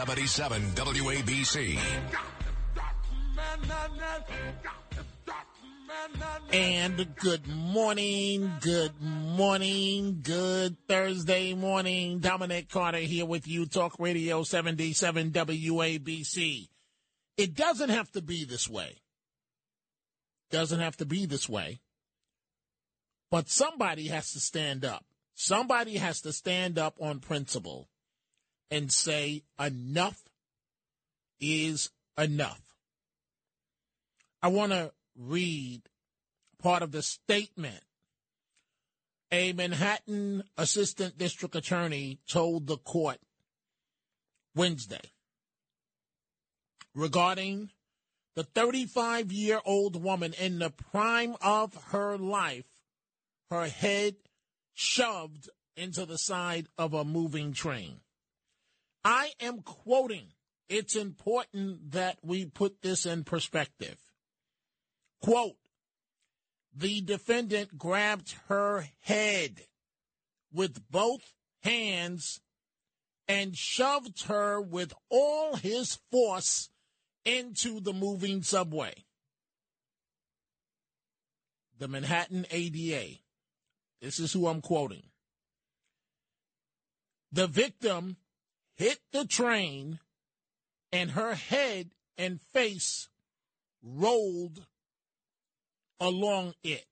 77 WABC. And good morning, good morning, good Thursday morning. Dominic Carter here with you, Talk Radio 77 WABC. It doesn't have to be this way. Doesn't have to be this way. But somebody has to stand up. Somebody has to stand up on principle and say enough is enough. I want to read part of the statement a Manhattan assistant district attorney told the court Wednesday regarding the 35 year old woman in the prime of her life, her head shoved into the side of a moving train. I am quoting. It's important that we put this in perspective. Quote, the defendant grabbed her head with both hands and shoved her with all his force into the moving subway. The Manhattan ADA. This is who I'm quoting. The victim hit the train and her head and face rolled along it.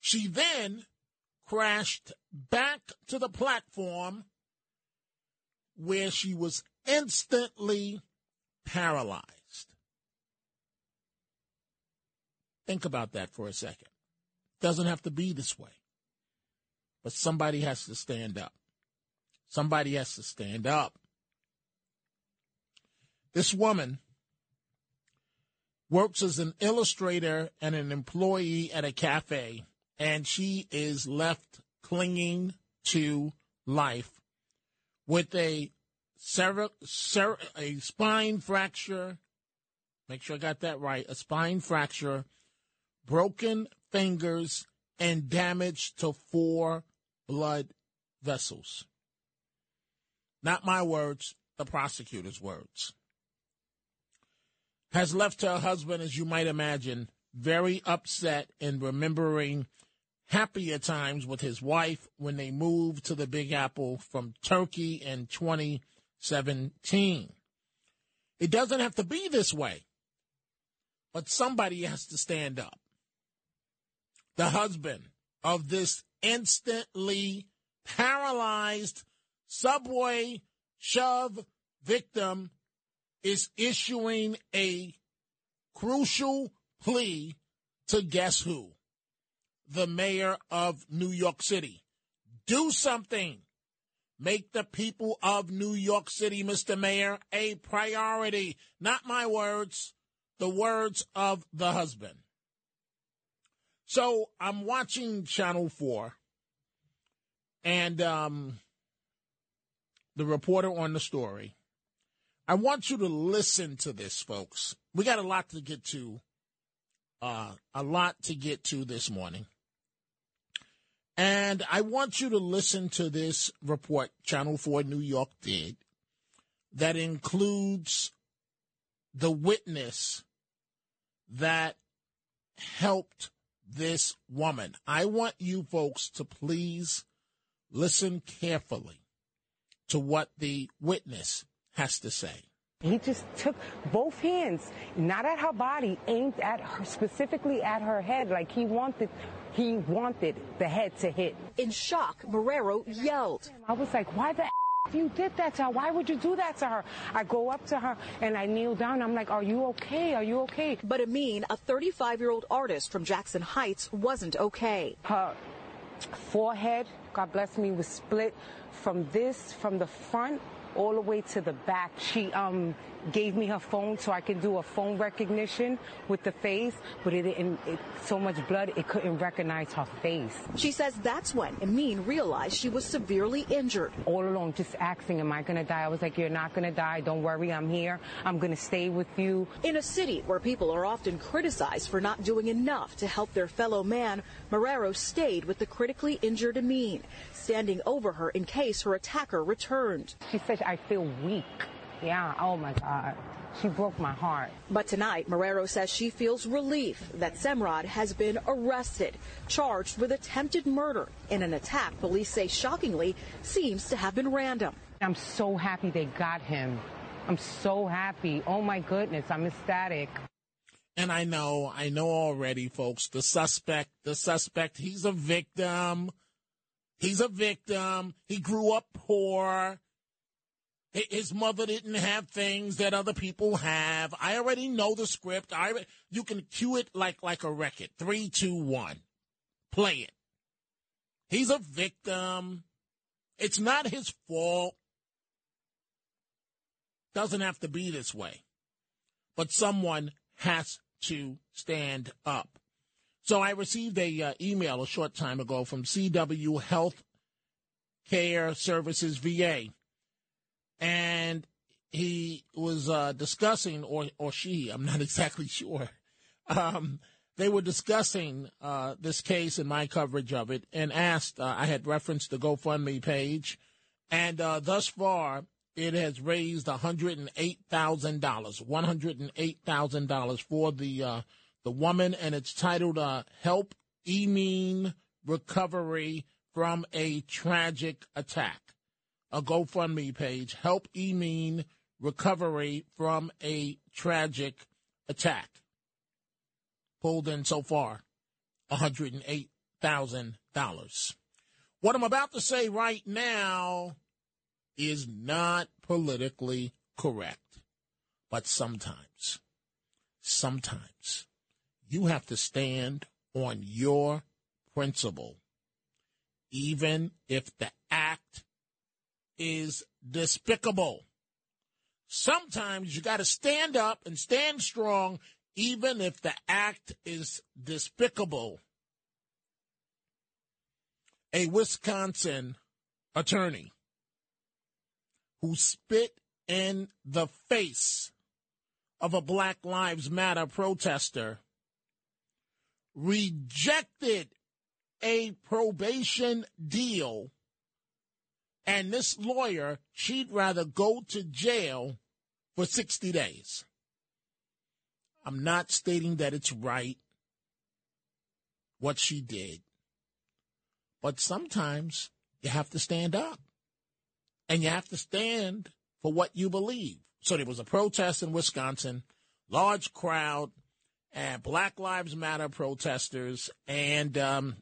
She then crashed back to the platform where she was instantly paralyzed. Think about that for a second. Doesn't have to be this way. But somebody has to stand up. Somebody has to stand up. This woman works as an illustrator and an employee at a cafe, and she is left clinging to life with a ser- ser- a spine fracture. Make sure I got that right. A spine fracture, broken fingers, and damage to four blood vessels. Not my words, the prosecutor's words has left her husband, as you might imagine, very upset in remembering happier times with his wife when they moved to the Big Apple from Turkey in 2017. It doesn't have to be this way, but somebody has to stand up. The husband of this instantly paralyzed subway shove victim is issuing a crucial plea to guess who? The mayor of New York City. Do something. Make the people of New York City, Mr. Mayor, a priority. Not my words, the words of the husband. So I'm watching Channel 4, and um, the reporter on the story I want you to listen to this, folks. We got a lot to get to, uh, a lot to get to this morning. And I want you to listen to this report Channel 4 New York did that includes the witness that helped this woman. I want you folks to please listen carefully to what the witness has to say. He just took both hands, not at her body, aimed at her, specifically at her head, like he wanted, he wanted the head to hit. In shock, Marrero yelled. I was like, why the you did that to her. Why would you do that to her? I go up to her and I kneel down. I'm like, are you okay? Are you okay? But Amin, a 35 year old artist from Jackson Heights, wasn't okay. Her forehead, God bless me, was split from this, from the front all the way to the back. She um, gave me her phone so I can do a phone recognition with the face, but it didn't, it, so much blood, it couldn't recognize her face. She says that's when Amin realized she was severely injured. All along, just asking, am I going to die? I was like, you're not going to die. Don't worry, I'm here. I'm going to stay with you. In a city where people are often criticized for not doing enough to help their fellow man, Marrero stayed with the critically injured Amin, standing over her in case her attacker returned. She said, I feel weak. Yeah, oh my God. She broke my heart. But tonight, Marrero says she feels relief that Semrod has been arrested, charged with attempted murder in an attack police say shockingly seems to have been random. I'm so happy they got him. I'm so happy. Oh my goodness, I'm ecstatic. And I know, I know already, folks, the suspect, the suspect, he's a victim. He's a victim. He grew up poor. His mother didn't have things that other people have. I already know the script. I you can cue it like like a record. Three, two, one, play it. He's a victim. It's not his fault. Doesn't have to be this way, but someone has to stand up. So I received a uh, email a short time ago from CW Health Care Services VA and he was uh, discussing, or or she, I'm not exactly sure. Um, they were discussing uh, this case and my coverage of it, and asked. Uh, I had referenced the GoFundMe page, and uh, thus far it has raised hundred and eight thousand dollars, one hundred and eight thousand dollars for the uh, the woman, and it's titled uh, "Help Emin Recovery from a Tragic Attack." A GoFundMe page, Help Emin Recovery from a Tragic Attack. Pulled in so far $108,000. What I'm about to say right now is not politically correct, but sometimes, sometimes you have to stand on your principle, even if the act is despicable. Sometimes you got to stand up and stand strong, even if the act is despicable. A Wisconsin attorney who spit in the face of a Black Lives Matter protester rejected a probation deal and this lawyer, she'd rather go to jail for 60 days. I'm not stating that it's right what she did, but sometimes you have to stand up and you have to stand for what you believe. So there was a protest in Wisconsin, large crowd, and Black Lives Matter protesters. And um,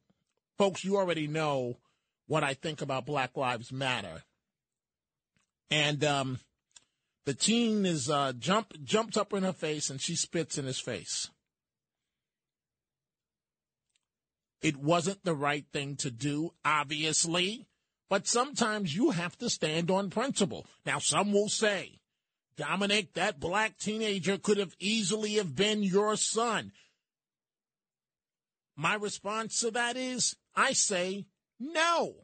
folks, you already know what I think about Black Lives Matter. And um, the teen is uh, jump jumped up in her face and she spits in his face. It wasn't the right thing to do, obviously, but sometimes you have to stand on principle. Now, some will say, Dominic, that black teenager could have easily have been your son. My response to that is, I say, no.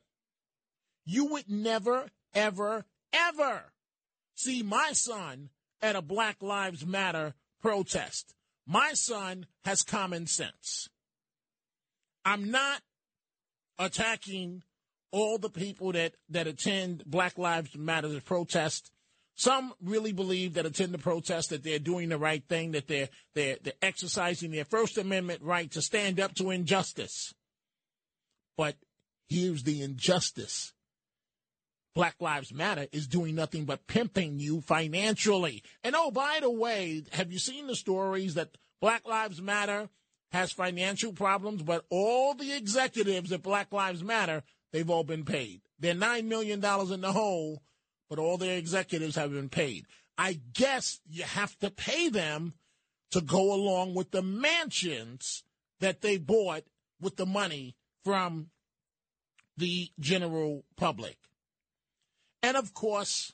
You would never, ever, ever see my son at a Black Lives Matter protest. My son has common sense. I'm not attacking all the people that, that attend Black Lives Matter protest. Some really believe that attend the protest that they're doing the right thing, that they're, they're, they're exercising their First Amendment right to stand up to injustice. But here's the injustice. Black Lives Matter is doing nothing but pimping you financially. And oh, by the way, have you seen the stories that Black Lives Matter has financial problems, but all the executives at Black Lives Matter, they've all been paid. They're $9 million in the hole, but all their executives have been paid. I guess you have to pay them to go along with the mansions that they bought with the money from the general public. And of course,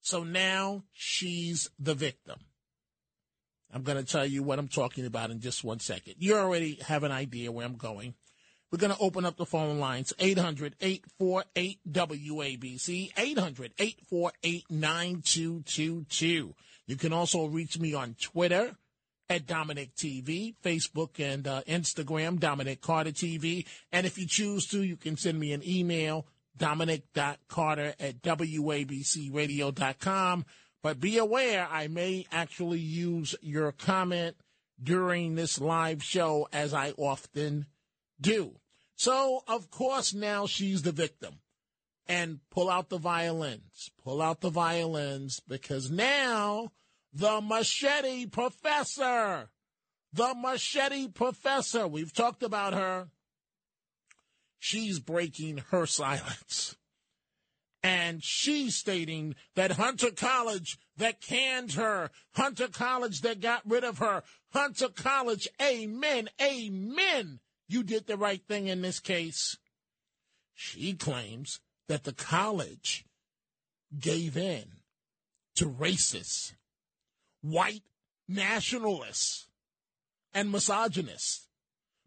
So now she's the victim. I'm going to tell you what I'm talking about in just one second. You already have an idea where I'm going. We're going to open up the phone lines 800 848 WABC, 800 848 9222. You can also reach me on Twitter at Dominic TV, Facebook and uh, Instagram, Dominic Carter TV. And if you choose to, you can send me an email, dominic.carter at wabcradio.com. But be aware, I may actually use your comment during this live show, as I often do. So, of course, now she's the victim. And pull out the violins. Pull out the violins because now the machete professor, the machete professor, we've talked about her. She's breaking her silence. And she's stating that Hunter College that canned her, Hunter College that got rid of her, Hunter College, amen, amen. You did the right thing in this case. She claims that the college gave in to racists, white nationalists, and misogynists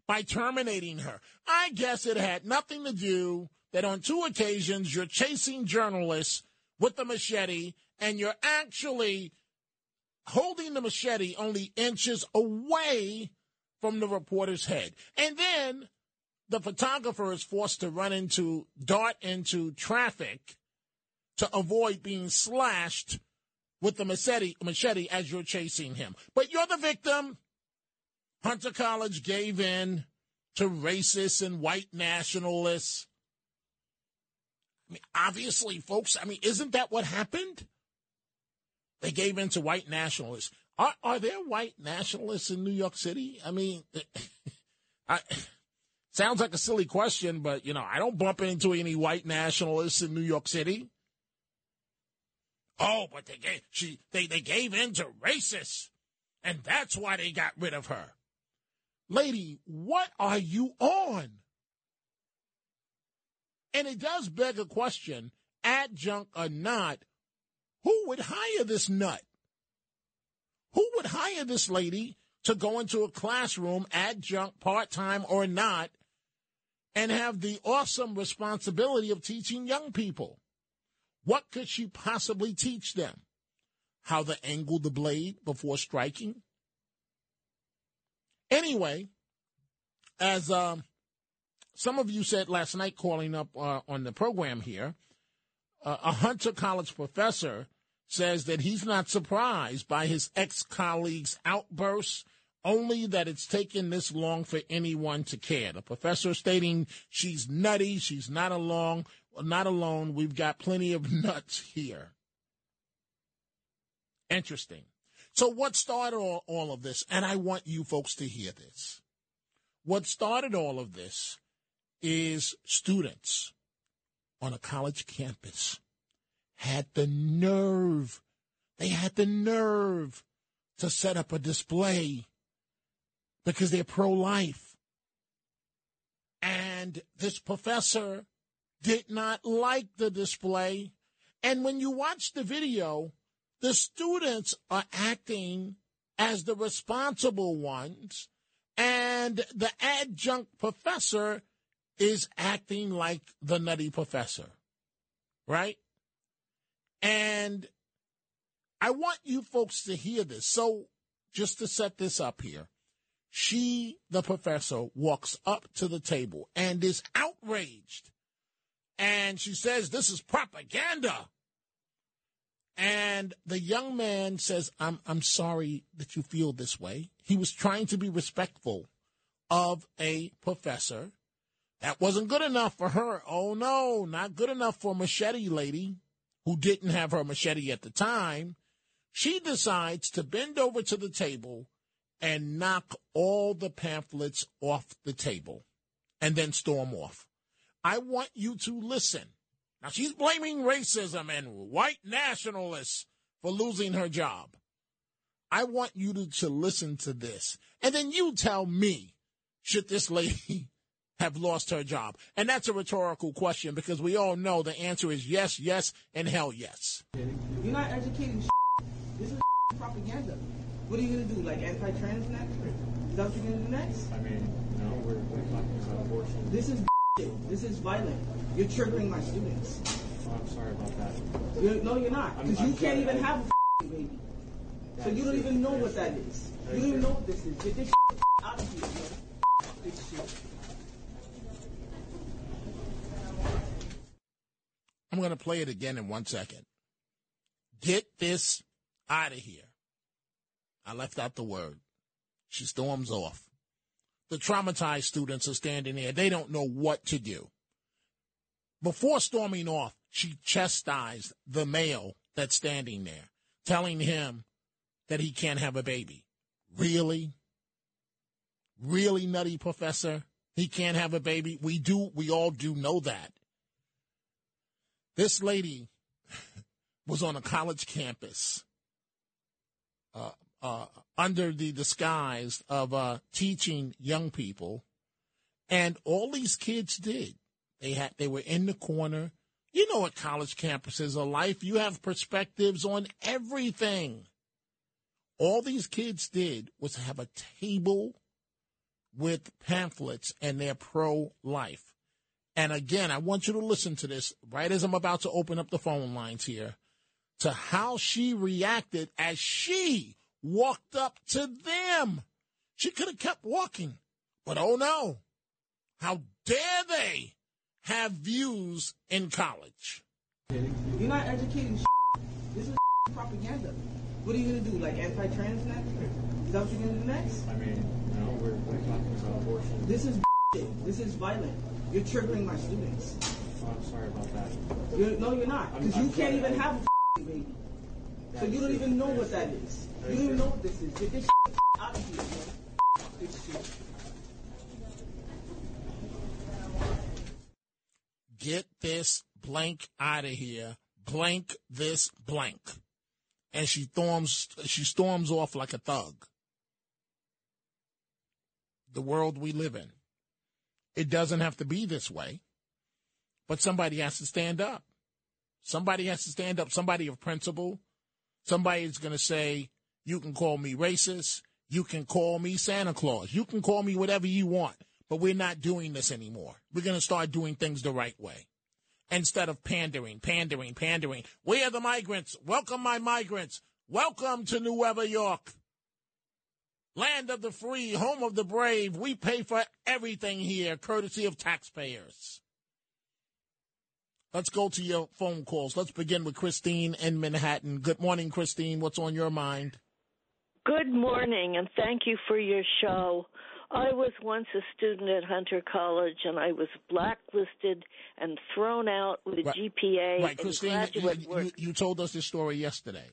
by terminating her. I guess it had nothing to do that on two occasions you're chasing journalists with the machete and you're actually holding the machete only inches away from the reporter's head. And then the photographer is forced to run into, dart into traffic to avoid being slashed with the machete, machete as you're chasing him. But you're the victim. Hunter College gave in to racists and white nationalists. I mean, obviously, folks, I mean, isn't that what happened? They gave in to white nationalists. Are, are there white nationalists in New York City? I mean, I, sounds like a silly question, but, you know, I don't bump into any white nationalists in New York City. Oh, but they gave, she, they, they gave in to racists, and that's why they got rid of her. Lady, what are you on? And it does beg a question, adjunct or not, who would hire this nut? Who would hire this lady to go into a classroom, adjunct, part time or not, and have the awesome responsibility of teaching young people? What could she possibly teach them? How to angle the blade before striking? Anyway, as um, some of you said last night calling up uh, on the program here, uh, a Hunter College professor says that he's not surprised by his ex colleagues' outbursts, only that it's taken this long for anyone to care. The professor stating she's nutty, she's not alone, not alone. We've got plenty of nuts here. Interesting. So what started all, all of this? And I want you folks to hear this. What started all of this is students on a college campus had the nerve, they had the nerve to set up a display because they're pro life. And this professor did not like the display. And when you watch the video, the students are acting as the responsible ones, and the adjunct professor is acting like the nutty professor, right? And I want you folks to hear this. So, just to set this up here, she, the professor, walks up to the table and is outraged. And she says, This is propaganda. And the young man says, I'm, I'm sorry that you feel this way. He was trying to be respectful of a professor that wasn't good enough for her. Oh no, not good enough for Machete Lady, who didn't have her machete at the time. She decides to bend over to the table and knock all the pamphlets off the table and then storm off. I want you to listen. Now she's blaming racism and white nationalists for losing her job. I want you to, to listen to this. And then you tell me, should this lady have lost her job? And that's a rhetorical question because we all know the answer is yes, yes, and hell yes. You're not educating. This is propaganda. What are you going to do? Like anti-trans next? Is that what you're going to do next? I mean, no, we're, we're talking about abortion. This is this is violent. You're triggering my students. Oh, I'm sorry about that. You're, no, you're not. Because you I'm can't sorry. even have a baby. So you don't even know what that is. You don't even know what this is. Get this out of here, yo. This shit. I'm going to play it again in one second. Get this out of here. I left out the word. She storms off. The traumatized students are standing there. They don't know what to do. Before storming off, she chastised the male that's standing there, telling him that he can't have a baby. Really? Really, nutty professor? He can't have a baby? We do, we all do know that. This lady was on a college campus uh, uh, under the disguise of uh, teaching young people, and all these kids did. They had they were in the corner. You know what college campuses are like. You have perspectives on everything. All these kids did was have a table with pamphlets, and they're pro life. And again, I want you to listen to this right as I'm about to open up the phone lines here to how she reacted as she walked up to them. She could have kept walking, but oh no. How dare they have views in college? You're not educating. This is propaganda. What are you going to do? Like anti-trans next? Is that what you're going to do next? I mean, no, we're, we're talking about abortion. This is this is violent. You're triggering my students. Oh, I'm sorry about that. You're, no, you're not. I'm- Because I'm you can't sorry. even have a baby. So you don't even know what that is. You don't even know what this is. Get this out of here. Get this blank out of here. Blank this blank. And she storms she storms off like a thug. The world we live in. It doesn't have to be this way. But somebody has to stand up. Somebody has to stand up. Somebody of principle. Somebody is going to say, you can call me racist. You can call me Santa Claus. You can call me whatever you want. But we're not doing this anymore. We're going to start doing things the right way. Instead of pandering, pandering, pandering. We are the migrants. Welcome, my migrants. Welcome to Nueva York. Land of the free, home of the brave. We pay for everything here, courtesy of taxpayers. Let's go to your phone calls. Let's begin with Christine in Manhattan. Good morning, Christine. What's on your mind? Good morning, and thank you for your show. I was once a student at Hunter College, and I was blacklisted and thrown out with a Right. GPA Right, Christine, you, you, you told us this story yesterday.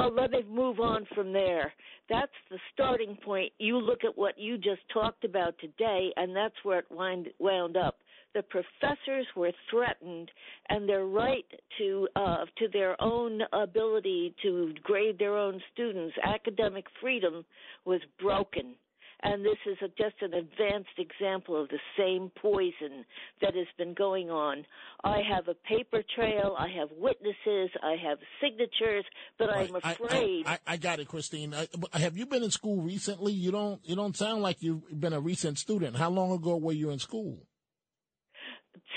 Oh, let me move on from there. That's the starting point. You look at what you just talked about today, and that's where it wind, wound up. The professors were threatened, and their right to uh, to their own ability to grade their own students, academic freedom, was broken. And this is a, just an advanced example of the same poison that has been going on. I have a paper trail, I have witnesses, I have signatures, but I'm Right. I- afraid. I, I, I got it, Christine. Have you been in school recently? You don't. You don't sound like you've been a recent student. How long ago were you in school?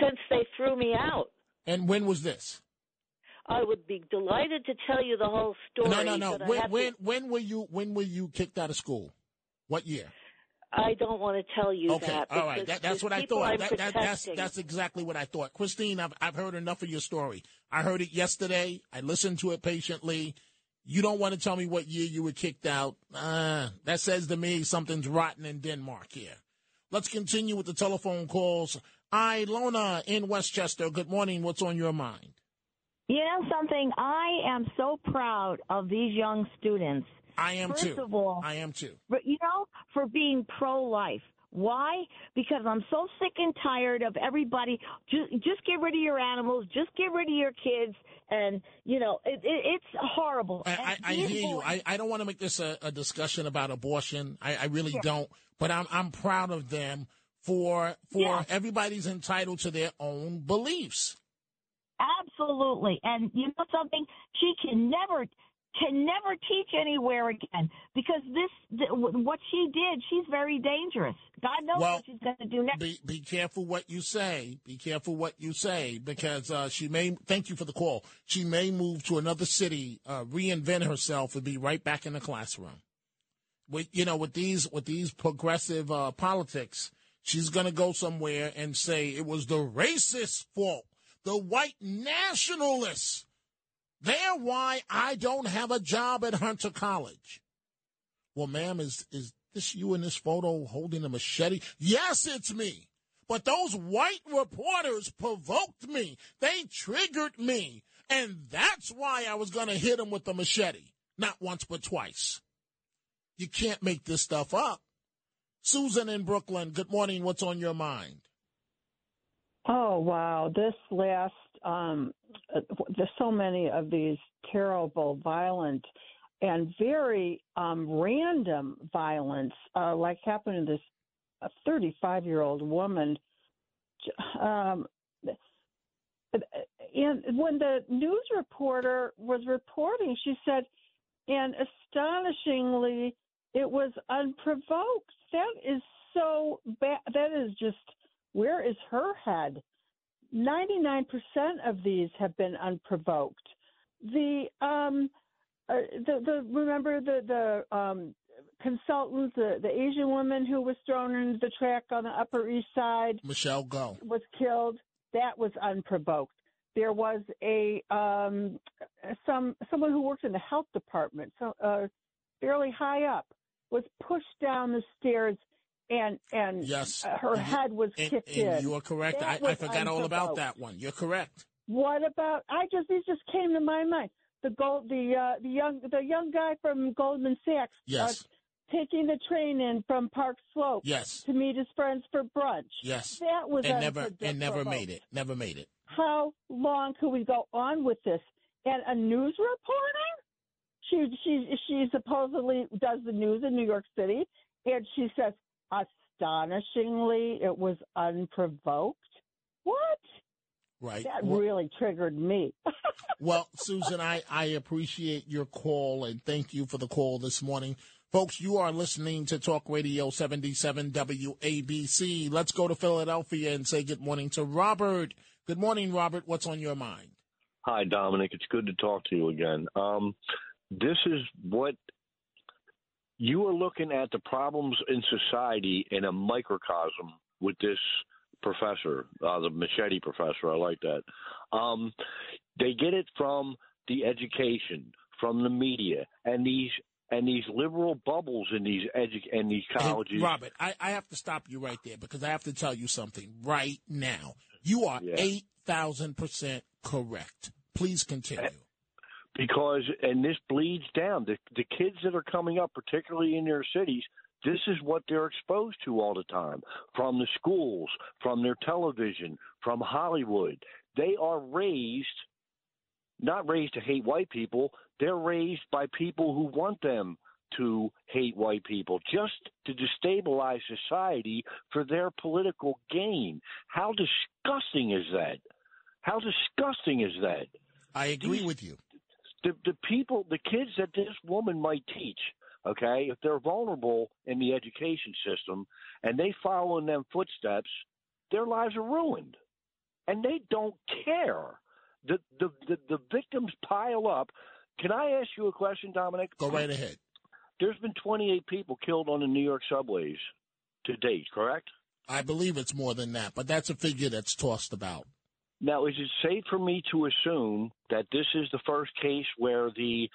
Since they threw me out. And when was this? I would be delighted to tell you the whole story. no, no, no. I When, to- when when were you when were you kicked out of school? What year? I don't want to tell you Okay, that. all right. That, that's what I thought. That, that, that's that's exactly what I thought. Christine, I've I've heard enough of your story. I heard it yesterday. I listened to it patiently. You don't want to tell me what year you were kicked out. Uh, that says to me something's rotten in Denmark here. Let's continue with the telephone calls. Ilona in Westchester. Good morning. What's on your mind? You know something? I am so proud of these young students. I am First too. of all, I am too. but you know, for being pro-life. Why? Because I'm so sick and tired of everybody. Just, just get rid of your animals. Just get rid of your kids. And you know, it, it, it's horrible. I, I, I hear you. I, I don't want to make this a, a discussion about abortion. I, I really Sure. don't. But I'm I'm proud of them for for Yeah. everybody's entitled to their own beliefs. Absolutely. And you know something? She can never can never teach anywhere again because this th- what she did. She's very dangerous. God knows Well, what she's going to do next. Be be careful what you say. Be careful what you say because uh, she may. Thank you for the call. She may move to another city, uh, reinvent herself, and be right back in the classroom. With you know, with these with these progressive uh, politics, she's going to go somewhere and say it was the racist fault, the white nationalists. They're why I don't have a job at Hunter College. Well, ma'am, is is this you in this photo holding a machete? Yes, it's me. But those white reporters provoked me. They triggered me. And that's why I was going to hit them with the machete. Not once, but twice. You can't make this stuff up. Susan in Brooklyn, good morning. What's on your mind? Oh wow, this last um, there's so many of these terrible, violent, and very um, random violence, uh, like happened to this 35 year old woman. Um, and when the news reporter was reporting, she said, and astonishingly, it was unprovoked. That is so bad. That is just where is her head? 99% of these have been unprovoked. The um uh, the the remember the the um consultant the the Asian woman who was thrown into the track on the Upper East Side Michelle Go. was killed. That was unprovoked. There was a um some someone who worked in the health department, so uh fairly high up, was pushed down the stairs and and Yes. uh, her And head was And, kicked and in. you are correct. That I, I forgot all about that one. You're correct. What about? I just these just came to my mind. The gold, the uh, the young the young guy from Goldman Sachs. Yes. Uh, taking the train in from Park Slope. Yes. To meet his friends for brunch. Yes. That was and never and never made it. Never made it. How long could we go on with this? And a news reporter? She she she supposedly does the news in New York City, and she says astonishingly it was unprovoked. What? Right. That Well- really triggered me. Well, Susan, I, I appreciate your call and thank you for the call this morning. Folks, you are listening to Talk Radio 77 WABC. Let's go to Philadelphia and say good morning to Robert. Good morning, Robert. What's on your mind? Hi, Dominic. It's good to talk to you again. Um, this is what you are looking at the problems in society in a microcosm with this professor, uh, the machete professor. I like that. Um, they get it from the education, from the media, and these and these liberal bubbles in these edu- and these colleges. Hey, Robert, I, I have to stop you right there because I have to tell you something right now. You are Yeah. 8,000% correct. Please continue. Because and this bleeds down. The the kids that are coming up particularly in their cities this is what they're exposed to all the time. From the schools from their television from hollywood. They are raised not raised to hate white people. They're raised by people who want them to hate white people just to destabilize society for their political gain. How disgusting is that? How disgusting is that? I agree with you. The the people, the kids that this woman might teach, okay, if they're vulnerable in the education system and they follow in them footsteps, their lives are ruined, and they don't care. The the the, the victims pile up. Can I ask you a question, Dominic? Go right ahead. There's been 28 people killed on the New York subways to date, correct? I believe it's more than that, but that's a figure that's tossed about. Now, is it safe for me to assume that this is the first case where the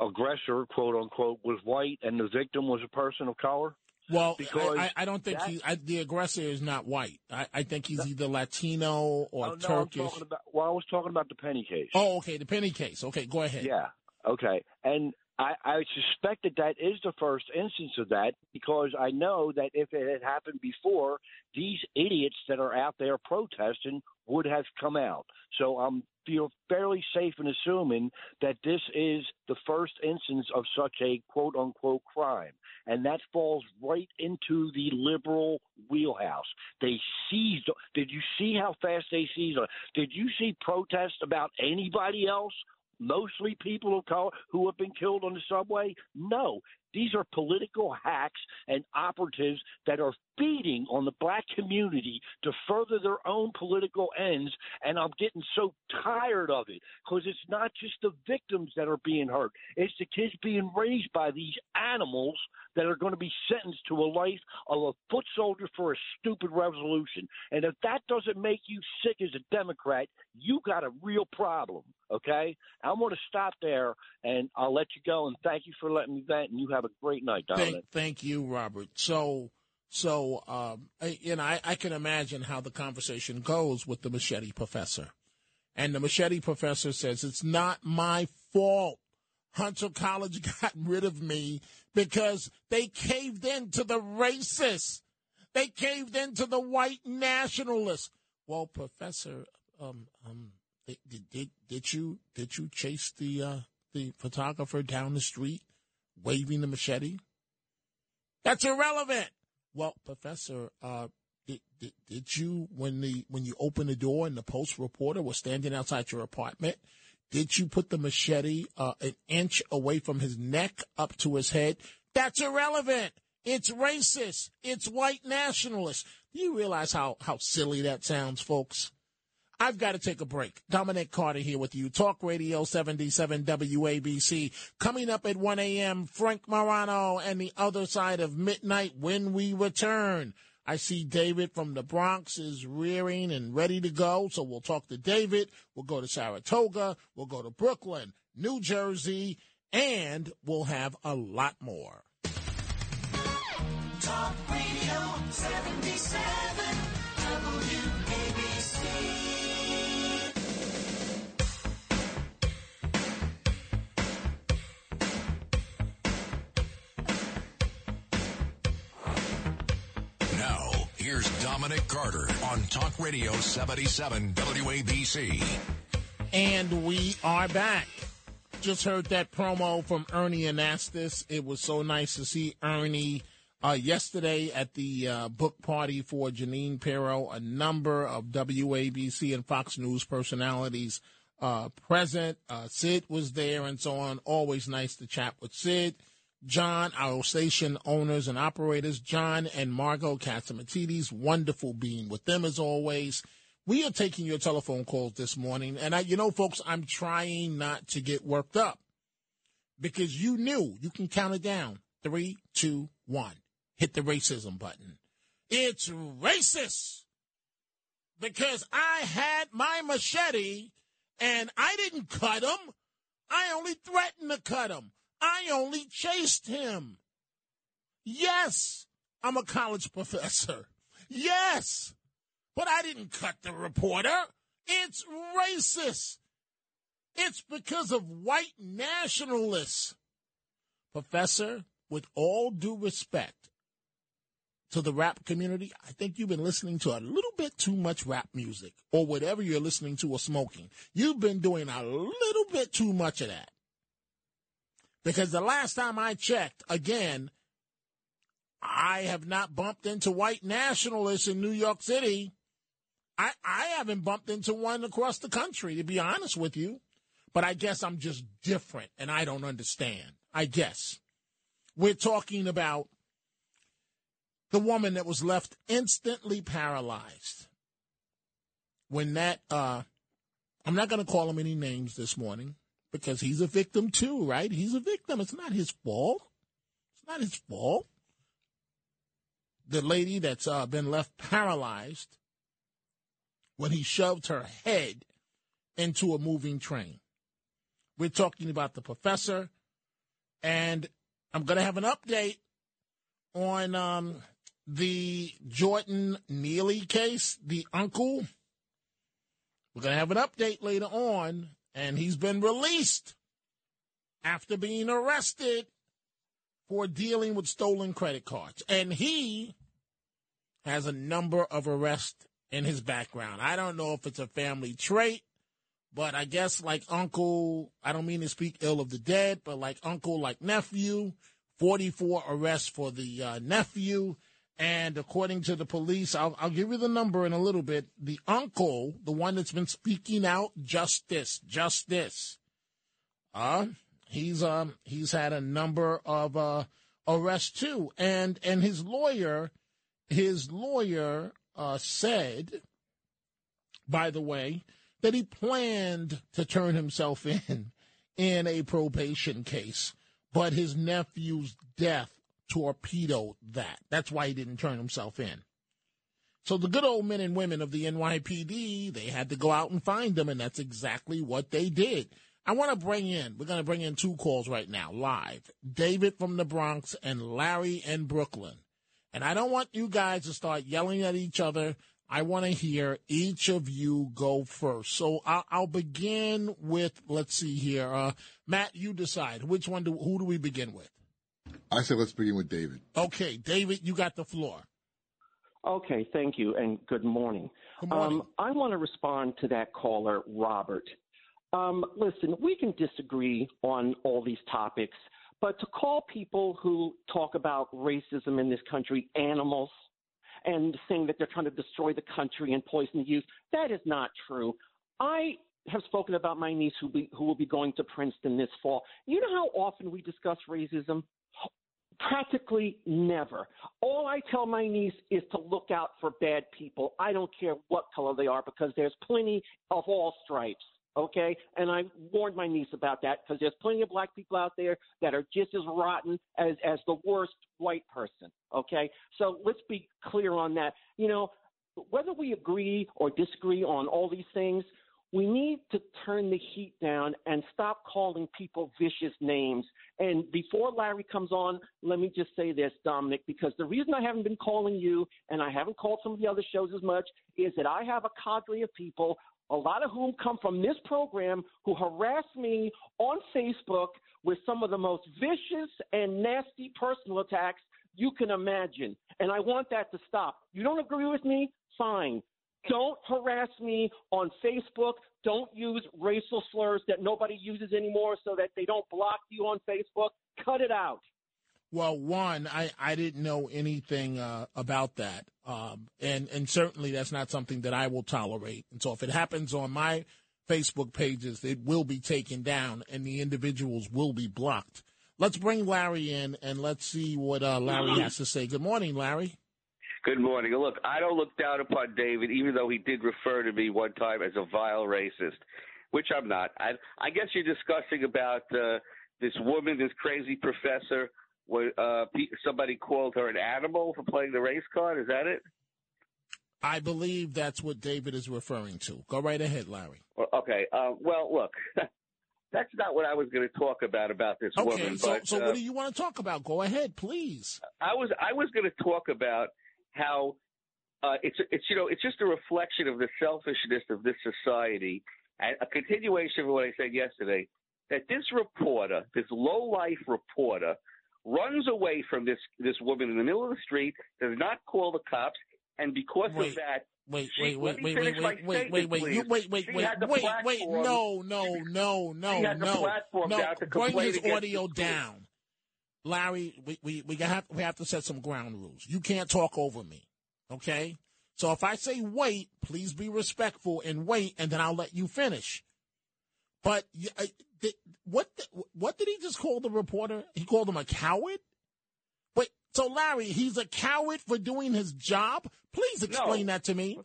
aggressor, quote unquote, was white and the victim was a person of color? Well, Because I, I, don't think he, I, the aggressor is not white. I, I think he's either Latino or Oh, no, Turkish. about, well, I was talking about the Penny case. Oh, okay, the Penny case. Okay, go ahead. Yeah. Okay. And I, I suspect that that is the first instance of that because I know that if it had happened before, these idiots that are out there protesting would have come out. So I'm feel fairly safe in assuming that this is the first instance of such a quote unquote crime. And that falls right into the liberal wheelhouse. They seized. Did you see how fast they seized? Did you see protests about anybody else? Mostly people of color who have been killed on the subway? No. These are political hacks and operatives that are feeding on the black community to further their own political ends. And I'm getting so tired of it because it's not just the victims that are being hurt, it's the kids being raised by these animals that are going to be sentenced to a life of a foot soldier for a stupid resolution. And if that doesn't make you sick as a Democrat, you got a real problem. Okay? I'm going to stop there and I'll let you go. And thank you for letting me vent. And you have a great night, Dominic. Thank, thank you, Robert. So, so, um, I, you know, I, I can imagine how the conversation goes with the machete professor. And the machete professor says, it's not my fault. Hunter College got rid of me because they caved in to the racists. They caved in to the white nationalists. Well, Professor, um, um, did, did, did you did you chase the uh, the photographer down the street waving the machete? That's irrelevant. Well, Professor, uh, did, did, did you when the when you opened the door and the post reporter was standing outside your apartment? Did you put the machete uh, an inch away from his neck up to his head? That's irrelevant. It's racist. It's white nationalist. Do you realize how, how silly that sounds, folks? I've got to take a break. Dominic Carter here with you. Talk Radio 77 WABC. Coming up at 1 a.m., Frank Morano and the other side of midnight when we return. I see David from the Bronx is rearing and ready to go. So we'll talk to David. We'll go to Saratoga. We'll go to Brooklyn, New Jersey, and we'll have a lot more. Talk Radio 77 here's Dominic Carter on Talk Radio 77 WABC. And we are back. Just heard that promo from Ernie Anastos. It was so nice to see Ernie uh, yesterday at the uh, book party for Jeanine Pirro. A number of WABC and Fox News personalities uh, present. Uh, Sid was there and so on. Always nice to chat with Sid. John, our station owners and operators, John and Margo Catsimatidis, wonderful being with them as always. We are taking your telephone calls this morning, and I, you know, folks, I'm trying not to get worked up because you knew you can count it down. Three, two, one. Hit the racism button. It's racist because I had my machete and I didn't cut him. I only threatened to cut him. I only chased him. Yes, I'm a college professor. Yes, but I didn't cut the reporter. It's racist. It's because of white nationalists. Professor, with all due respect to the rap community, I think you've been listening to a little bit too much rap music or whatever you're listening to or smoking. You've been doing a little bit too much of that. Because the last time I checked, again, I have not bumped into white nationalists in New York City. I, I haven't bumped into one across the country, to be honest with you. But I guess I'm just different and I don't understand. I guess. We're talking about the woman that was left instantly paralyzed when that, uh, I'm not going to call him any names this morning because he's a victim too, right? He's a victim. It's not his fault. It's not his fault. The lady that's uh, been left paralyzed when he shoved her head into a moving train. We're talking about the professor, and I'm going to have an update on um, the Jordan Neely case, the uncle. We're going to have an update later on and he's been released after being arrested for dealing with stolen credit cards. And he has a number of arrests in his background. I don't know if it's a family trait, but I guess like uncle, I don't mean to speak ill of the dead, but like uncle, like nephew, 44 arrests for the uh, nephew. And according to the police, I'll, I'll give you the number in a little bit. The uncle, the one that's been speaking out, justice, justice, uh, he's um he's had a number of uh arrests too. And and his lawyer, his lawyer uh said, by the way, that he planned to turn himself in in a probation case, but his nephew's death torpedoed that. That's why he didn't turn himself in. So the good old men and women of the NYPD, they had to go out and find them, and that's exactly what they did. I want to bring in, we're going to bring in two calls right now, live. David from the Bronx and Larry in Brooklyn. And I don't want you guys to start yelling at each other. I want to hear each of you go first. So I'll, I'll begin with, let's see here. Uh, Matt, you decide. Which one do, who do we begin with? I said let's begin with David. Okay, David, you got the floor. Okay, thank you, and good morning. Good Um, I want to respond to that caller, Robert. Um, listen, we can disagree on all these topics, but to call people who talk about racism in this country animals and saying that they're trying to destroy the country and poison the youth, that is not true. I have spoken about my niece who, be, who will be going to Princeton this fall. You know how often we discuss racism? Practically never. All I tell my niece is to look out for bad people. I don't care what color they are because there's plenty of all stripes. Okay, and I warned my niece about that because there's plenty of black people out there that are just as rotten as as the worst white person. Okay, so let's be clear on that. You know, whether we agree or disagree on all these things, we need to turn the heat down and stop calling people vicious names. And before Larry comes on, let me just say this, Dominic, because the reason I haven't been calling you and I haven't called some of the other shows as much is that I have a cadre of people, a lot of whom come from this program, who harass me on Facebook with some of the most vicious and nasty personal attacks you can imagine. And I want that to stop. You don't agree with me? Fine. Don't harass me on Facebook. Don't use racial slurs that nobody uses anymore so that they don't block you on Facebook. Cut it out. Well, one, I, I didn't know anything uh, about that, um, and and certainly that's not something that I will tolerate. And so, if it happens on my Facebook pages, it will be taken down, and the individuals will be blocked. Let's bring Larry in, and let's see what uh, Larry has to say. Good morning, Larry. Good morning. Look, I don't look down upon David, even though he did refer to me one time as a vile racist, which I'm not. I, I guess you're discussing about uh, this woman, this crazy professor. Where, uh, somebody called her an animal for playing the race card. Is that it? I believe that's what David is referring to. Go right ahead, Larry. Okay. Uh, well, look, that's not what I was going to talk about about this Okay, woman. so but, so uh, what do you want to talk about? Go ahead, please. I was I was going to talk about how uh, it's it's you know it's just a reflection of the selfishness of this society and a continuation of what I said yesterday that this reporter, this low life reporter, runs away from this this woman in the middle of the street, does not call the cops, and because Wait, of that. Wait, she- wait, wait, wait, wait, wait, wait, wait, wait, you wait, wait, She wait, the wait, wait, platform- no, no, no, no, no, platform no. now to Bring his audio down, Larry. We we we have we have to set some ground rules. You can't talk over me, okay? So if I say wait, please be respectful and wait, and then I'll let you finish. But I- uh, th- what the- what did he just call the reporter? He called him a coward. Wait, so Larry, he's a coward for doing his job. Please explain that to me.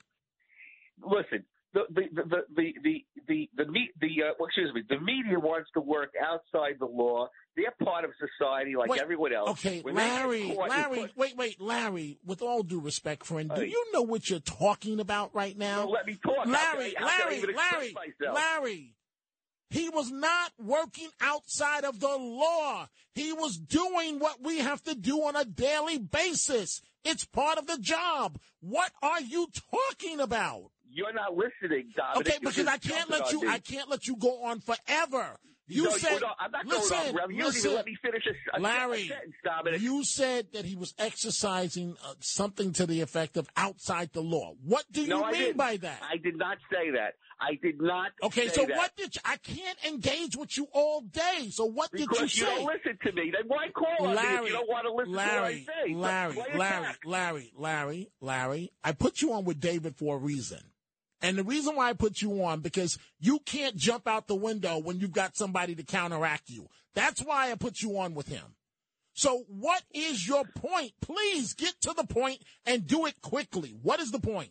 listen, the the the the the the the, me, the uh, well, excuse me, the media wants to work outside the law. They're part of society like Wait, everyone else. Okay, When Larry, Larry, wait, wait, Larry. With all due respect, friend, do you know what you're talking about right now? No, let me talk. Larry, I- how can I Larry, Larry, myself? Larry. He was not working outside of the law. He was doing what we have to do on a daily basis. It's part of the job. What are you talking about? You're not listening, Dominic. Okay, because I can't let you. I can't let you go on forever You No, said, no, I'm not listen, going Rev. You listen, let me finish a, a, Larry, sentence, Dominic. you said that he was exercising uh, something to the effect of outside the law. What do you no, mean by that? I did not say that. I did not. Okay, so that. what did you, I can't engage with you all day. So what did Because you you say? don't listen to me. Then why call on me if you don't want to listen Larry, to what I say? Larry, it Larry. Larry, Larry, Larry. I put you on with David for a reason. And the reason why I put you on because you can't jump out the window when you've got somebody to counteract you. That's why I put you on with him. So what is your point? Please get to the point and do it quickly. What is the point?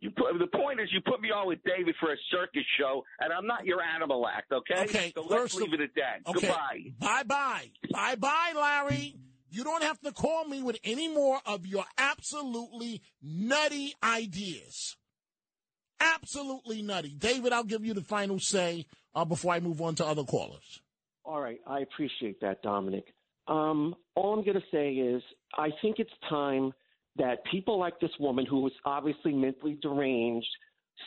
You put, the point is, you put me on with David for a circus show, and I'm not your animal act, okay? Okay, So let's leave it at that. Okay. Goodbye. Bye bye. Bye bye, Larry. You don't have to call me with any more of your absolutely nutty ideas. Absolutely nutty. David, I'll give you the final say uh, before I move on to other callers. All right, I appreciate that, Dominic. Um, all I'm going to say is I think it's time that people like this woman, who is obviously mentally deranged,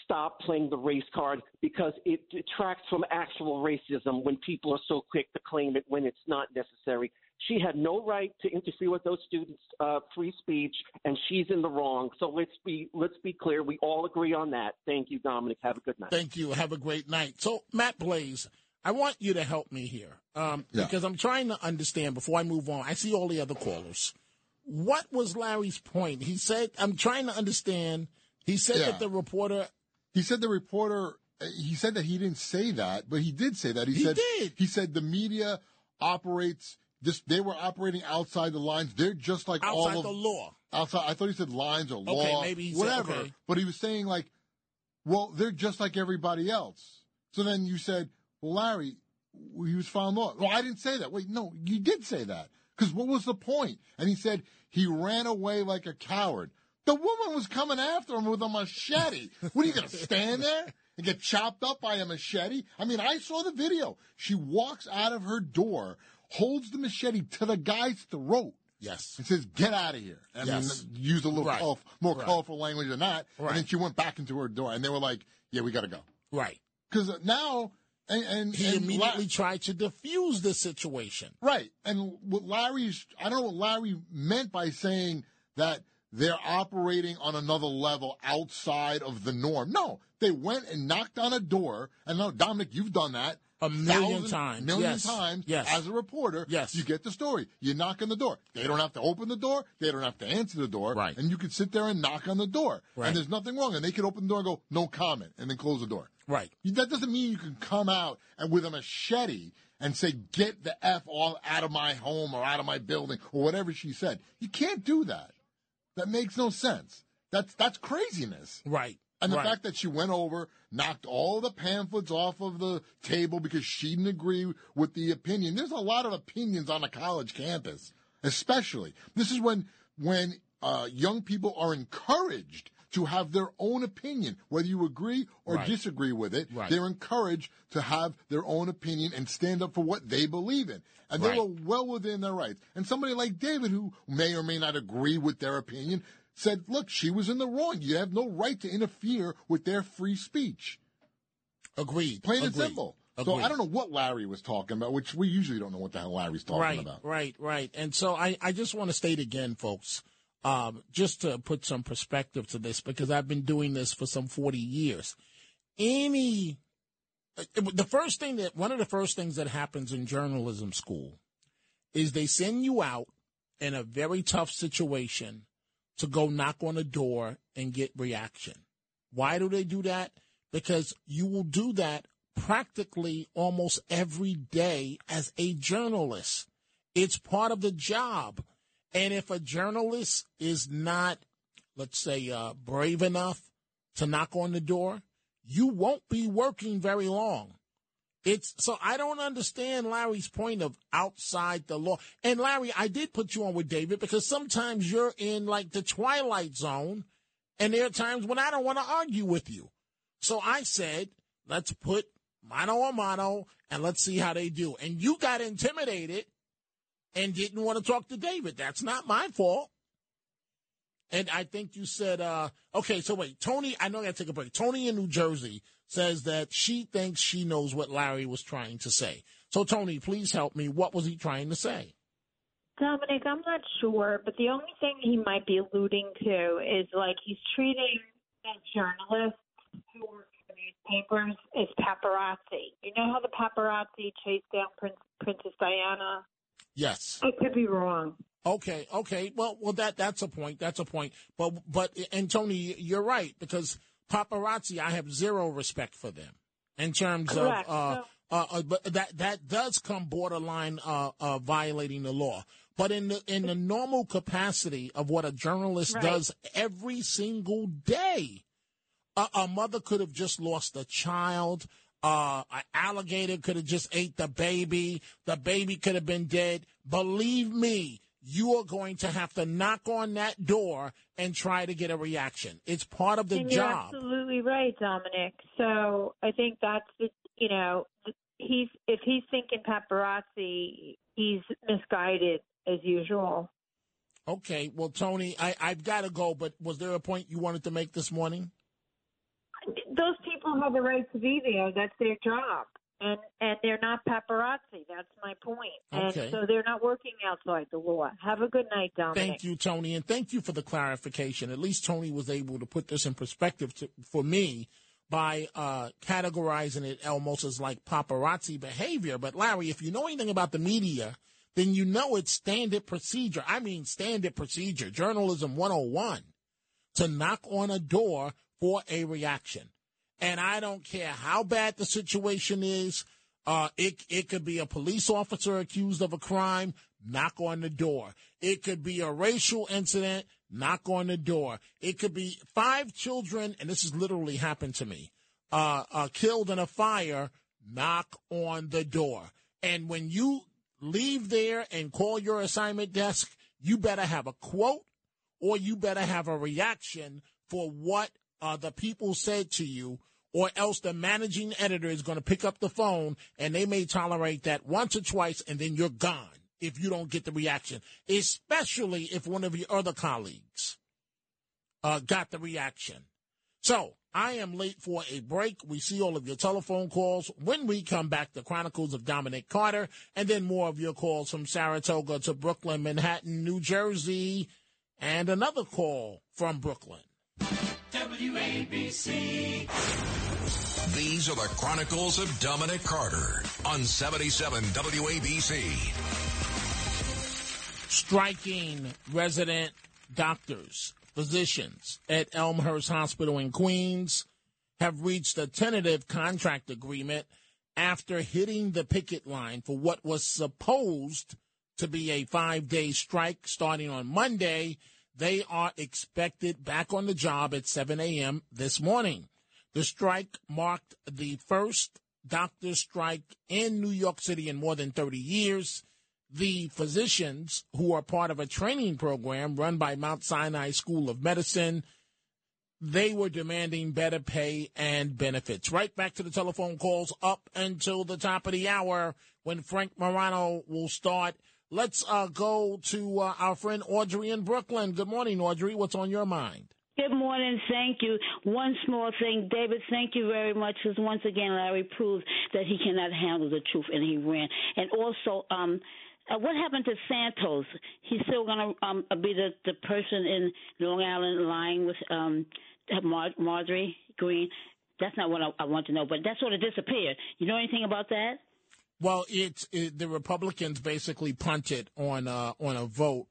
stop playing the race card because it detracts from actual racism when people are so quick to claim it when it's not necessary. She had no right to interfere with those students' uh, free speech, and she's in the wrong. So let's be let's be clear. We all agree on that. Thank you, Dominic. Have a good night. Thank you. Have a great night. So, Matt Blaze, I want you to help me here um, Yeah. because I'm trying to understand before I move on. I see all the other callers. What was Larry's point? He said, I'm trying to understand. He said Yeah. that the reporter He said the reporter. He said that he didn't say that, but he did say that. He, He said did. he said the media operates. Just they were operating outside the lines. They're just like all of the law. outside. I thought he said lines or law, Okay, maybe he said- whatever. okay. But he was saying like, well, they're just like everybody else. So then you said, well, Larry, he was found law. Well, I didn't say that. Wait, no, you did say that. Because what was the point? And he said he ran away like a coward. The woman was coming after him with a machete. what are you going to stand there and get chopped up by a machete? I mean, I saw the video. She walks out of her door, holds the machete to the guy's throat. Yes. And says, "Get out of here." I Yes. use a little Right. colorful, more Right. colorful language than that. Right. And then she went back into her door, and they were like, "Yeah, we got to go." Right. Because now, and, and He and immediately La- tried to defuse the situation. right. And what Larry's, I don't know what Larry meant by saying that they're operating on another level outside of the norm. No, they went and knocked on a door, and now Dominic, you've done that. A million thousand- times. Million Yes. times. Yes. As a reporter, Yes. you get the story. You knock on the door. They don't have to open the door. They don't have to answer the door. Right. And you can sit there and knock on the door. Right. And there's nothing wrong. And they can open the door and go, no comment, and then close the door. Right. That doesn't mean you can come out and with a machete and say, get the F all out of my home or out of my building or whatever she said. You can't do that. That makes no sense. That's that's craziness. Right. And the right. fact that she went over, knocked all the pamphlets off of the table because she didn't agree with the opinion. There's a lot of opinions on a college campus, especially. This is when when uh, young people are encouraged to have their own opinion, whether you agree or Right. disagree with it. Right. They're encouraged to have their own opinion and stand up for what they believe in. And they were well within their rights. And somebody like David, who may or may not agree with their opinion, said, look, she was in the wrong. You have no right to interfere with their free speech. Agreed. Plain and Agreed. simple. So I don't know what Larry was talking about, which we usually don't know what the hell Larry's talking right, about. Right, right. And so I, I just want to state again, folks, um, just to put some perspective to this, because I've been doing this for some 40 years. Any, uh, the first thing that, one of the first things that happens in journalism school is they send you out in a very tough situation to go knock on a door and get reaction. Why do they do that? Because you will do that practically almost every day as a journalist. It's part of the job. And if a journalist is not, let's say, uh, brave enough to knock on the door, you won't be working very long. It's so I don't understand Larry's point of outside the law. And Larry, I did put you on with David because sometimes you're in like the twilight zone, and there are times when I don't want to argue with you. So I said, let's put mano a mano and let's see how they do. And you got intimidated and didn't want to talk to David. That's not my fault. And I think you said, uh, okay, so wait, Tony, I know I got to take a break. Tony in New Jersey says that she thinks she knows what Larry was trying to say. So, Tony, please help me. What was he trying to say? Dominic, I'm not sure, but the only thing he might be alluding to is like he's treating the journalists who work for the newspapers as paparazzi. You know how the paparazzi chased down Prince, Princess Diana? Yes. I could be wrong. Okay, okay. Well, well, that that's a point. That's a point. But but and Tony, you're right because paparazzi, I have zero respect for them in terms Correct. of. Uh, uh, uh, but that that does come borderline uh, uh, violating the law. But in the in the normal capacity of what a journalist Right. does every single day, a, a mother could have just lost a child. Uh, an alligator could have just ate the baby. The baby could have been dead. Believe me, you are going to have to knock on that door and try to get a reaction. It's part of the and you're job. absolutely right, Dominic. So I think that's the you know he's if he's thinking paparazzi, he's misguided as usual. Okay, well, Tony, I, I've got to go, but was there a point you wanted to make this morning? Those people have a right to be there. That's their job. And and they're not paparazzi. That's my point. Okay. And so they're not working outside the law. Have a good night, Dominic. Thank you, Tony, and thank you for the clarification. At least Tony was able to put this in perspective to, for me by uh, categorizing it almost as like paparazzi behavior. But Larry, if you know anything about the media, then you know it's standard procedure. I mean, standard procedure, journalism 101, to knock on a door for a reaction. And I don't care how bad the situation is. Uh, it it could be a police officer accused of a crime. Knock on the door. It could be a racial incident. Knock on the door. It could be five children, and this has literally happened to me. Uh, uh, killed in a fire. Knock on the door. And when you leave there and call your assignment desk, you better have a quote or you better have a reaction for what uh, the people said to you, or else the managing editor is going to pick up the phone and they may tolerate that once or twice and then you're gone if you don't get the reaction, especially if one of your other colleagues uh, got the reaction. So I am late for a break. We see all of your telephone calls. When we come back, the Chronicles of Dominic Carter, and then more of your calls from Saratoga to Brooklyn, Manhattan, New Jersey, and another call from Brooklyn. WABC. These are the Chronicles of Dominic Carter on 77 WABC. striking resident doctors, physicians at Elmhurst Hospital in Queens have reached a tentative contract agreement after hitting the picket line for what was supposed to be a five day strike starting on Monday. They are expected back on the job at 7 a.m. this morning. The strike marked the first doctor strike in New York City in more than 30 years. The physicians, who are part of a training program run by Mount Sinai School of Medicine, they were demanding better pay and benefits. Right back to the telephone calls up until the top of the hour when Frank Morano will start. Let's uh, go to uh, our friend Audrey in Brooklyn. Good morning, Audrey. What's on your mind? Good morning. Thank you. One small thing, David. Thank you very much because once again, Larry proved that he cannot handle the truth, and he ran. And also, um, uh, what happened to Santos? He's still going to um, be the the person in Long Island lying with um, Mar- Marjorie Greene. That's not what I, I want to know, but that sort of disappeared. You know anything about that? Well, it's it, the Republicans basically punted on uh, on a vote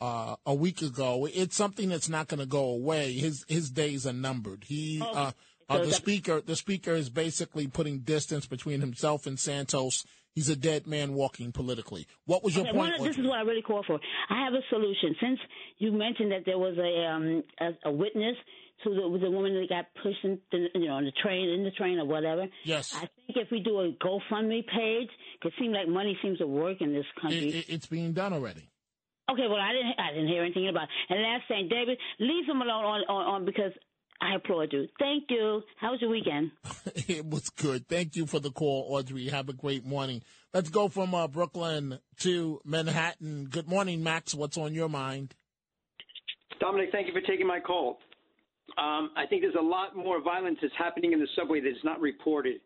uh, a week ago. It's something that's not going to go away. His his days are numbered. He Oh, uh, uh, the speaker the speaker is basically putting distance between himself and Santos. He's a dead man walking politically. What was your Okay, point? one- this is what I really call for. I have a solution. Since you mentioned that there was a um, a, a witness to the, the woman that got pushed in the, you know on the train in the train or whatever. Yes. I think if we do a GoFundMe page, it seems like money seems to work in this country. It, it, it's being done already. Okay, well, I didn't, I didn't hear anything about it. And last thing, David, leave him alone on, on, on because I applaud you. Thank you. How was your weekend? it was good. Thank you for the call, Audrey. Have a great morning. Let's go from uh, Brooklyn to Manhattan. Good morning, Max. What's on your mind? Dominic, thank you for taking my call. Um, I think there's a lot more violence that's happening in the subway that's not reported.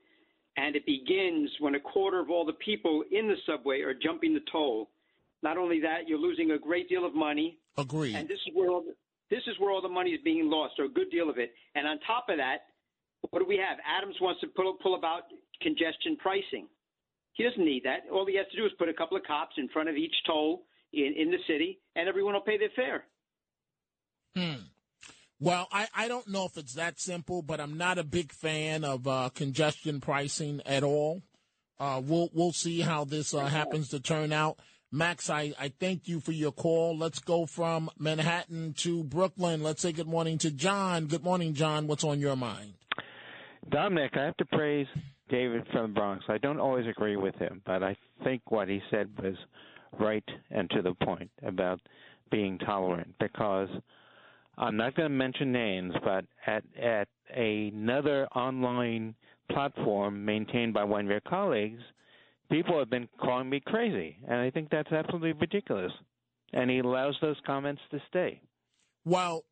And it begins when a quarter of all the people in the subway are jumping the toll. Not only that, you're losing a great deal of money. Agreed. And this is where all the, this is where all the money is being lost, or a good deal of it. And on top of that, what do we have? Adams wants to pull, pull about congestion pricing. He doesn't need that. All he has to do is put a couple of cops in front of each toll in, in the city, and everyone will pay their fare. Hmm. Well, I, I don't know if it's that simple, but I'm not a big fan of uh, congestion pricing at all. Uh, we'll we'll see how this uh, happens to turn out. Max, I, I thank you for your call. Let's go from Manhattan to Brooklyn. Let's say good morning to John. Good morning, John. What's on your mind? Dominic, I have to praise David from the Bronx. I don't always agree with him, but I think what he said was right and to the point about being tolerant because I'm not going to mention names, but at at another online platform maintained by one of your colleagues, people have been calling me crazy, and I think that's absolutely ridiculous. And he allows those comments to stay. Well,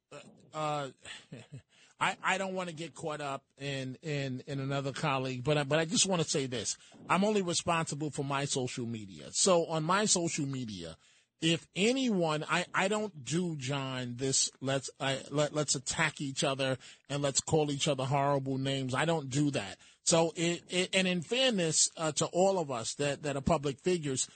uh, I, I don't want to get caught up in, in, in another colleague, but I, but I just want to say this: I'm only responsible for my social media. So on my social media, if anyone, I, I don't do John this. Let's I, let let's attack each other and let's call each other horrible names. I don't do that. So it, it and in fairness uh, to all of us that that are public figures,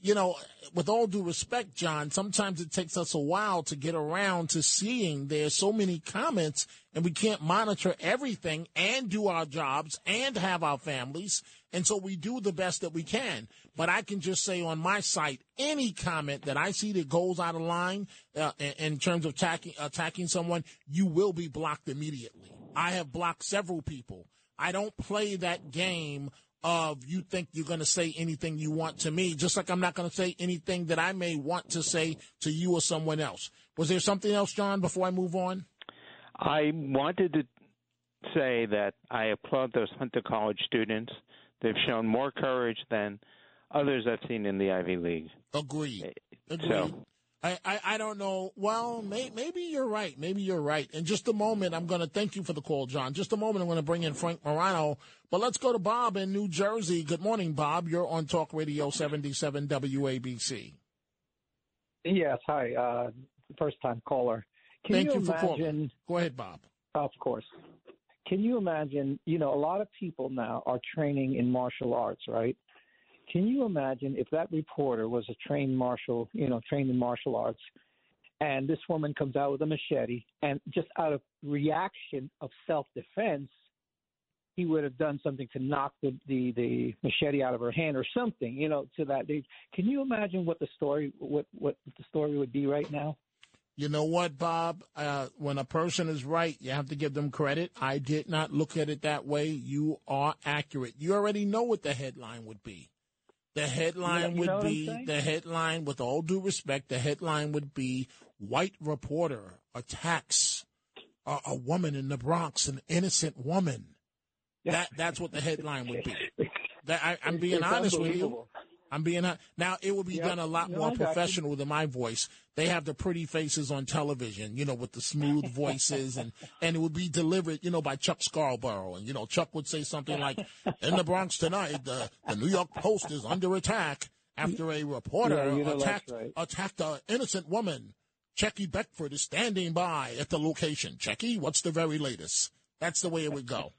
you know, with all due respect, John, sometimes it takes us a while to get around to seeing there's so many comments and we can't monitor everything and do our jobs and have our families. And so we do the best that we can. But I can just say on my site, any comment that I see that goes out of line uh, in, in terms of attacking, attacking someone, you will be blocked immediately. I have blocked several people. I don't play that game of you think you're going to say anything you want to me, just like I'm not going to say anything that I may want to say to you or someone else. Was there something else, John, before I move on? I wanted to say that I applaud those Hunter College students. They've shown more courage than others I've seen in the Ivy League. Agreed. Agreed. So I, I, I don't know. Well, may, maybe you're right. Maybe you're right. In just a moment, I'm going to thank you for the call, John. Just a moment, I'm going to bring in Frank Morano. But let's go to Bob in New Jersey. Good morning, Bob. You're on Talk Radio 77 WABC. Yes, hi. Uh, first time caller. Can Thank you, you for imagine, calling. Go ahead, Bob. Of course. Can you imagine, you know, a lot of people now are training in martial arts, right? Can you imagine if that reporter was a trained martial, you know, trained in martial arts, and this woman comes out with a machete, and just out of reaction of self defense, he would have done something to knock the, the the machete out of her hand or something, you know, to that. Can you imagine what the story what what the story would be right now? You know what, Bob? Uh, when a person is right, you have to give them credit. I did not look at it that way. You are accurate. You already know what the headline would be. The headline You know- you know would be the headline. With all due respect, the headline would be: "White reporter attacks a, a woman in the Bronx, an innocent woman." That that's what the headline would be. That I, I'm being it's honest with you. I'm being now. It would be Yep. done a lot No, more you. professional than my voice. They have the pretty faces on television, you know, with the smooth voices, and and it would be delivered, you know, by Chuck Scarborough, and you know, Chuck would say something like, "In the Bronx tonight, the the New York Post is under attack after a reporter Yeah, you know attacked right. attacked an innocent woman." Checkey Beckford is standing by at the location. Checkey, what's the very latest? That's the way it would go.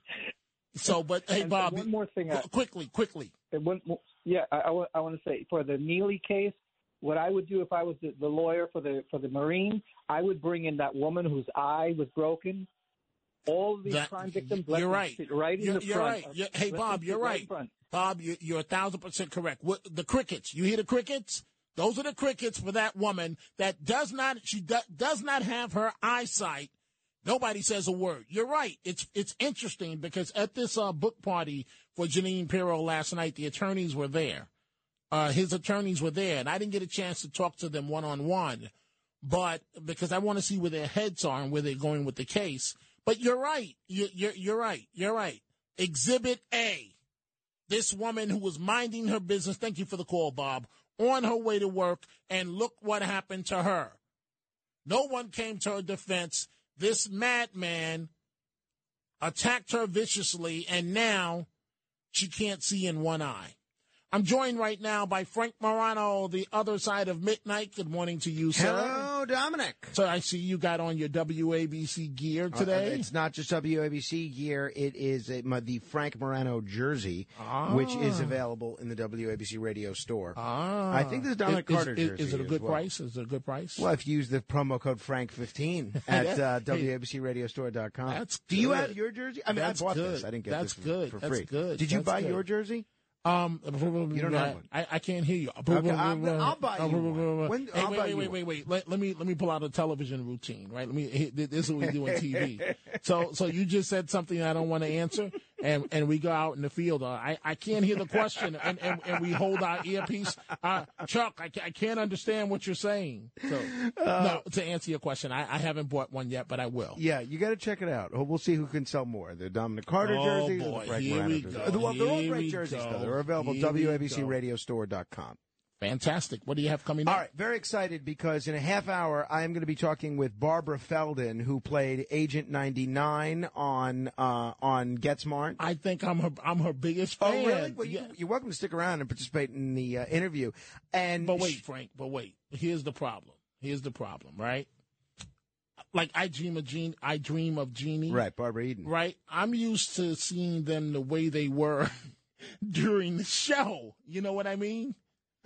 So, but hey, Bob, one more thing. I, quickly, quickly. One yeah, I, I, want to say for the Neely case, what I would do if I was the, the lawyer for the for the Marine, I would bring in that woman whose eye was broken. All these That- crime victims, you're right. right in You're, the you're front. right. You're- hey, Bob, you're right right. front. Bob, you, you're a thousand percent correct. What, the crickets. You hear the crickets? Those are the crickets for that woman that does not. She do, does not have her eyesight. Nobody says a word. You're right. It's it's interesting because at this uh, book party for Jeanine Pirro last night, the attorneys were there. Uh, his attorneys were there, and I didn't get a chance to talk to them one on one, but because I want to see where their heads are and where they're going with the case. But you're right. You, you're you're right. You're right. Exhibit A. This woman who was minding her business. Thank you for the call, Bob. On her way to work, and look what happened to her. No one came to her defense. this madman attacked her viciously, and now she can't see in one eye. I'm joined right now by Frank Morano, the other side of midnight. Good morning to you, sir. Hello, Dominic. So I see you got on your WABC gear Uh, today. it's not just WABC gear. It is a, my, the Frank Morano jersey, which is Ah. available in the WABC radio store. Ah. I think this is Dominic Is- Carter is- jersey. Is it a good well. price? Is it a good price? Well, if you use the promo code Frank15 at uh. WABCRadiostore.com. That's Do you have your jersey? I mean, That's I bought good. this. I didn't get That's this for, good. for That's free. good. Did you That's buy good. your jersey? Um, You don't have one. I, I can't hear you. Okay, I'll buy you one. When- Hey, I'll wait, buy wait, you wait, wait, wait. Let, let me let me pull out a television routine. Right. Let me. This is what we do on TV. so so you just said something I don't want to answer, and and we go out in the field. Uh, I I can't hear the question, and and, and we hold our earpiece. Uh, Chuck, I, I can't understand what you're saying. So no, to answer your question, I, I haven't bought one yet, but I will. Yeah, you got to check it out. We'll see who can sell more: the Dominic Carter Oh, jerseys boy. the Frank Morano we jerseys. go. Well, they're all great jerseys, go. though. They're available Here at. WABCRadiostore.com. Fantastic. What do you have coming up? All right, very excited because in a half hour I am going to be talking with Barbara Feldon, who played Agent 99 on uh, on Get Smart. I think I'm her. I'm her biggest fan. Oh, fan. really? Well, you, you're welcome to stick around and participate in the uh, interview. And But wait, Frank. But wait. Here's the problem. Here's the problem. Right. Like I dream of Jean. I dream of Jeannie. right, Barbara Eden. Right. I'm used to seeing them the way they were during the show. You know what I mean?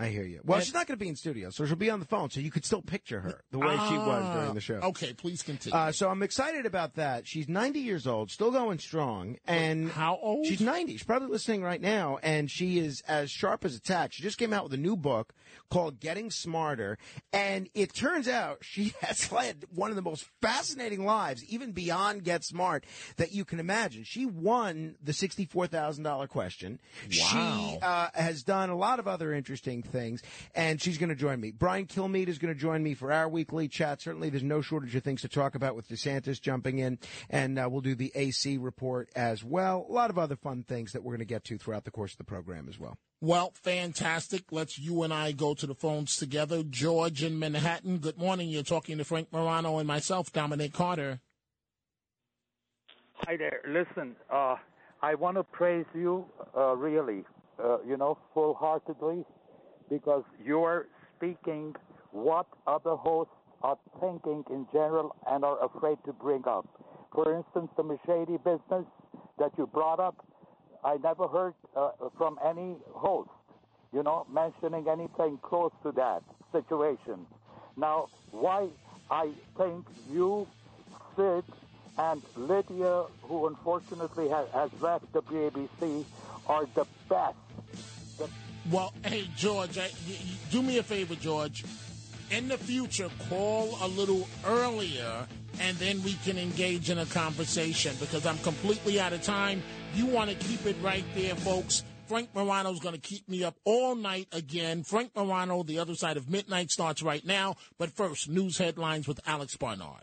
I hear you. Well, And- she's not going to be in studio, so she'll be on the phone, so you could still picture her the way she was Ah, during the show. Okay, please continue. Uh, so I'm excited about that. She's 90 years old, still going strong. And how old? She's 90. She's probably listening right now, and she is as sharp as a tack. She just came out with a new book called Getting Smarter, and it turns out she has led one of the most fascinating lives, even beyond Get Smart, that you can imagine. She won the $64,000 question. She Wow. uh, has done a lot of other interesting things, and she's going to join me. Brian Kilmeade is going to join me for our weekly chat. Certainly, there's no shortage of things to talk about with DeSantis jumping in, and uh, we'll do the AC report as well. A lot of other fun things that we're going to get to throughout the course of the program as well. Well, fantastic. Let's you and I go to the phones together. George in Manhattan. Good morning. You're talking to Frank Morano and myself, Dominic Carter. Hi there. Listen, uh, I want to praise you, uh, really, uh, you know, full heartedly, because you're speaking what other hosts are thinking in general and are afraid to bring up. For instance, the Machete business that you brought up, I never heard uh, from any host, you know, mentioning anything close to that situation. Now, why I think you, Sid, and Lidia, who unfortunately has, left the WABC, are the best. Well, hey, George, do me a favor, George. In the future, call a little earlier and then we can engage in a conversation because I'm completely out of time. You want to keep it right there, folks. Frank Morano's going to keep me up all night again. Frank Morano, The Other Side of Midnight starts right now. But first, news headlines with Alex Barnard.